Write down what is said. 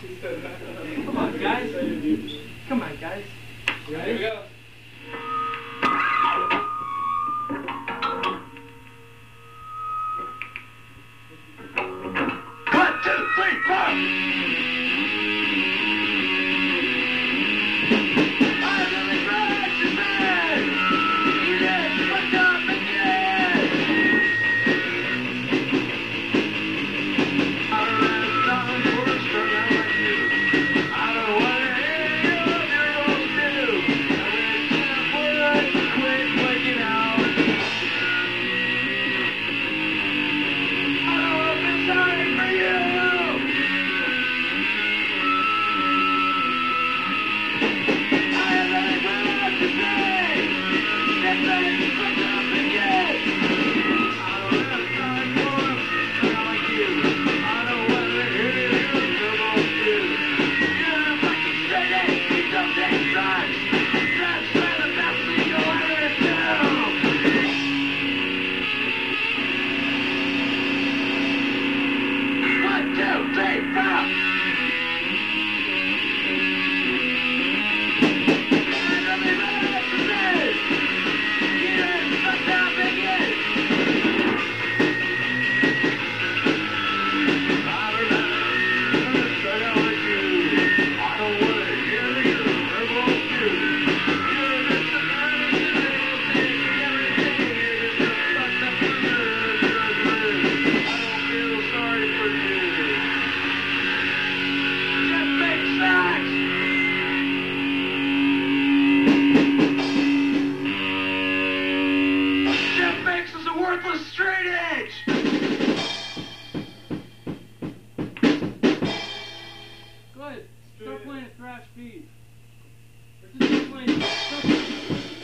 Come on, guys. Come on, guys. Here we go. One, two, three, four. Is a worthless straight edge! Go ahead. Start playing thrash beat. Or just playing.